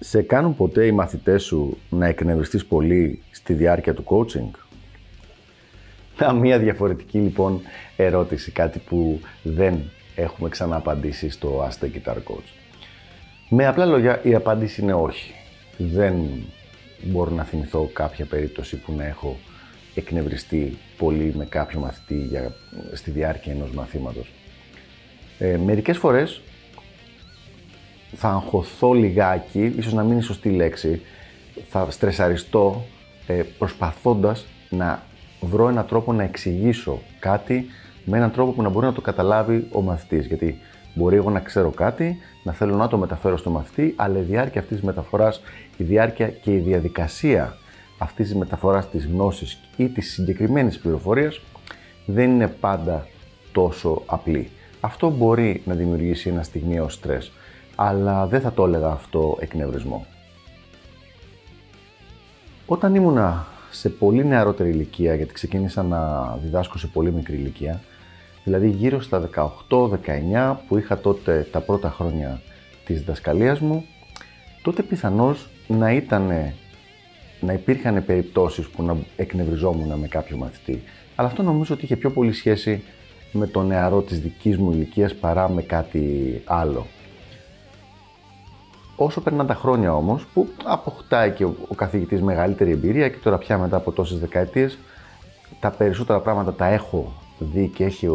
Σε κάνουν ποτέ οι μαθητές σου να εκνευριστείς πολύ στη διάρκεια του coaching? Να, μία διαφορετική λοιπόν ερώτηση, κάτι που δεν έχουμε ξανααπαντήσει στο Ask the Guitar Coach. Με απλά λόγια η απάντηση είναι όχι. Δεν μπορώ να θυμηθώ κάποια περίπτωση που να έχω εκνευριστεί πολύ με κάποιο μαθητή για, στη διάρκεια ενός μαθήματος. Ε, μερικές φορές θα αγχωθώ λιγάκι, ίσως να μην είναι η σωστή λέξη, θα στρεσαριστώ ε, προσπαθώντας να βρω έναν τρόπο να εξηγήσω κάτι με έναν τρόπο που να μπορεί να το καταλάβει ο μαθητής. Γιατί μπορεί εγώ να ξέρω κάτι, να θέλω να το μεταφέρω στο μαθητή, αλλά η διάρκεια αυτής της μεταφοράς, η διάρκεια και η διαδικασία αυτής της μεταφοράς της γνώσης ή της συγκεκριμένης πληροφορίας δεν είναι πάντα τόσο απλή. Αυτό μπορεί να δημιουργήσει ένα στιγμιαίο στρες αλλά δεν θα το έλεγα αυτό εκνευρισμό. Όταν ήμουνα σε πολύ νεαρότερη ηλικία, γιατί ξεκίνησα να διδάσκω σε πολύ μικρή ηλικία, δηλαδή γύρω στα 18-19 που είχα τότε τα πρώτα χρόνια της διδασκαλίας μου, τότε πιθανώς να ήταν να υπήρχαν περιπτώσεις που να εκνευριζόμουν με κάποιο μαθητή. Αλλά αυτό νομίζω ότι είχε πιο πολύ σχέση με το νεαρό της δικής μου ηλικίας παρά με κάτι άλλο. Όσο περνάνε τα χρόνια όμως, που αποκτάει και ο, ο καθηγητής μεγαλύτερη εμπειρία και τώρα πια μετά από τόσες δεκαετίες, τα περισσότερα πράγματα τα έχω δει και έχει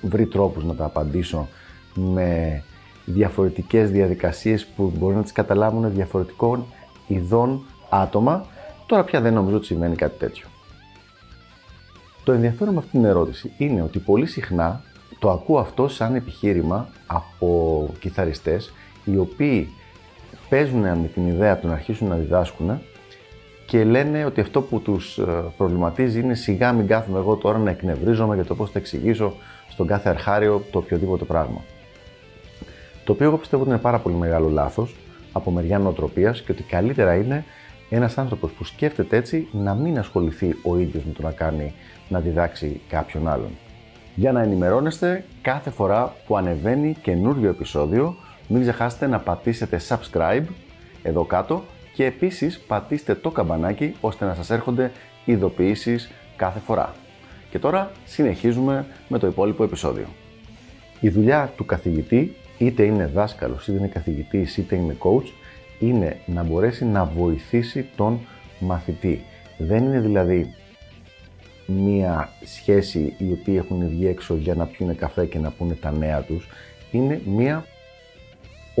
βρει τρόπους να τα απαντήσω με διαφορετικές διαδικασίες που μπορεί να τις καταλάβουν διαφορετικών ειδών άτομα. Τώρα πια δεν νομίζω ότι σημαίνει κάτι τέτοιο. Το ενδιαφέρον με αυτή την ερώτηση είναι ότι πολύ συχνά το ακούω αυτό σαν επιχείρημα από κιθαριστές οι οποίοι παίζουν με την ιδέα του να αρχίσουν να διδάσκουν και λένε ότι αυτό που τους ε, προβληματίζει είναι σιγά μην κάθομαι εγώ τώρα να εκνευρίζομαι για το πώς θα εξηγήσω στον κάθε αρχάριο το οποιοδήποτε πράγμα. Το οποίο εγώ πιστεύω ότι είναι πάρα πολύ μεγάλο λάθος από μεριά νοοτροπίας και ότι καλύτερα είναι ένας άνθρωπος που σκέφτεται έτσι να μην ασχοληθεί ο ίδιος με το να κάνει να διδάξει κάποιον άλλον. Για να ενημερώνεστε κάθε φορά που ανεβαίνει καινούριο επεισόδιο μην ξεχάσετε να πατήσετε subscribe εδώ κάτω και επίσης πατήστε το καμπανάκι ώστε να σας έρχονται ειδοποιήσεις κάθε φορά. Και τώρα συνεχίζουμε με το υπόλοιπο επεισόδιο. Η δουλειά του καθηγητή, είτε είναι δάσκαλος, είτε είναι καθηγητής, είτε είναι coach, είναι να μπορέσει να βοηθήσει τον μαθητή. Δεν είναι δηλαδή μία σχέση οι οποίοι έχουν βγει έξω για να πιούνε καφέ και να πούνε τα νέα τους. Είναι μία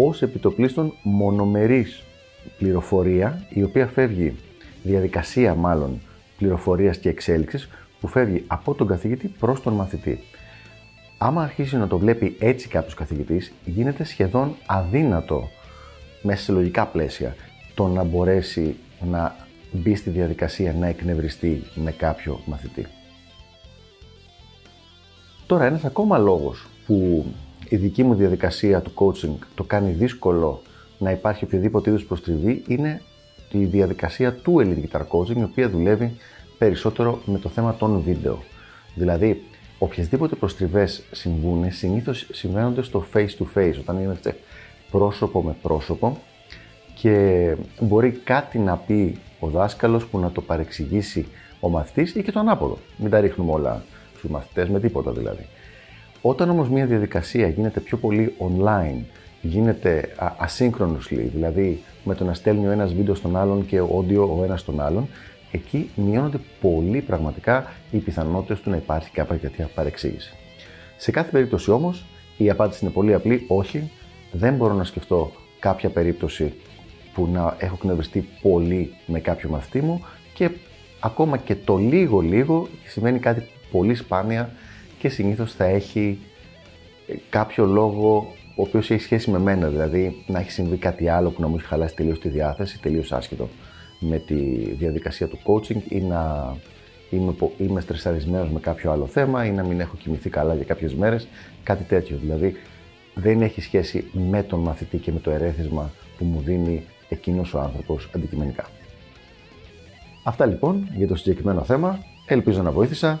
ως επιτοπλίστων μονομερής πληροφορία, η οποία φεύγει, διαδικασία μάλλον, πληροφορίας και εξέλιξης, που φεύγει από τον καθηγητή προς τον μαθητή. Άμα αρχίσει να το βλέπει έτσι κάποιος καθηγητής, γίνεται σχεδόν αδύνατο μέσα σε λογικά πλαίσια το να μπορέσει να μπει στη διαδικασία να εκνευριστεί με κάποιο μαθητή. Τώρα ένας ακόμα λόγος που η δική μου διαδικασία του coaching το κάνει δύσκολο να υπάρχει οποιοδήποτε είδους προστριβή είναι η διαδικασία του Elite Guitar Coaching, η οποία δουλεύει περισσότερο με το θέμα των βίντεο. Δηλαδή, οποιασδήποτε προστριβές συμβούν, συνήθως συμβαίνονται στο face to face, όταν είμαστε πρόσωπο με πρόσωπο και μπορεί κάτι να πει ο δάσκαλος που να το παρεξηγήσει ο μαθητής ή και το ανάποδο. Μην τα ρίχνουμε όλα στους μαθητές με τίποτα δηλαδή. Όταν όμως μια διαδικασία γίνεται πιο πολύ online, γίνεται asynchronously, δηλαδή με το να στέλνει ο ένας βίντεο στον άλλον και audio ο ένας στον άλλον, εκεί μειώνονται πολύ πραγματικά οι πιθανότητες του να υπάρχει κάποια τέτοια παρεξήγηση. Σε κάθε περίπτωση όμως, η απάντηση είναι πολύ απλή, όχι, δεν μπορώ να σκεφτώ κάποια περίπτωση που να έχω κνευριστεί πολύ με κάποιο μαθητή μου και ακόμα και το λίγο λίγο σημαίνει κάτι πολύ σπάνια και συνήθως θα έχει ε, κάποιο λόγο ο οποίος έχει σχέση με μένα, δηλαδή να έχει συμβεί κάτι άλλο που να μου έχει χαλάσει τελείως τη διάθεση, τελείως άσχετο με τη διαδικασία του coaching ή να είμαι, είμαι στρεσαρισμένος με κάποιο άλλο θέμα ή να μην έχω κοιμηθεί καλά για κάποιες μέρες, κάτι τέτοιο. Δηλαδή δεν έχει σχέση με τον μαθητή και με το ερέθισμα που μου δίνει εκείνος ο άνθρωπος αντικειμενικά. Αυτά λοιπόν για το συγκεκριμένο θέμα. Ελπίζω να βοήθησα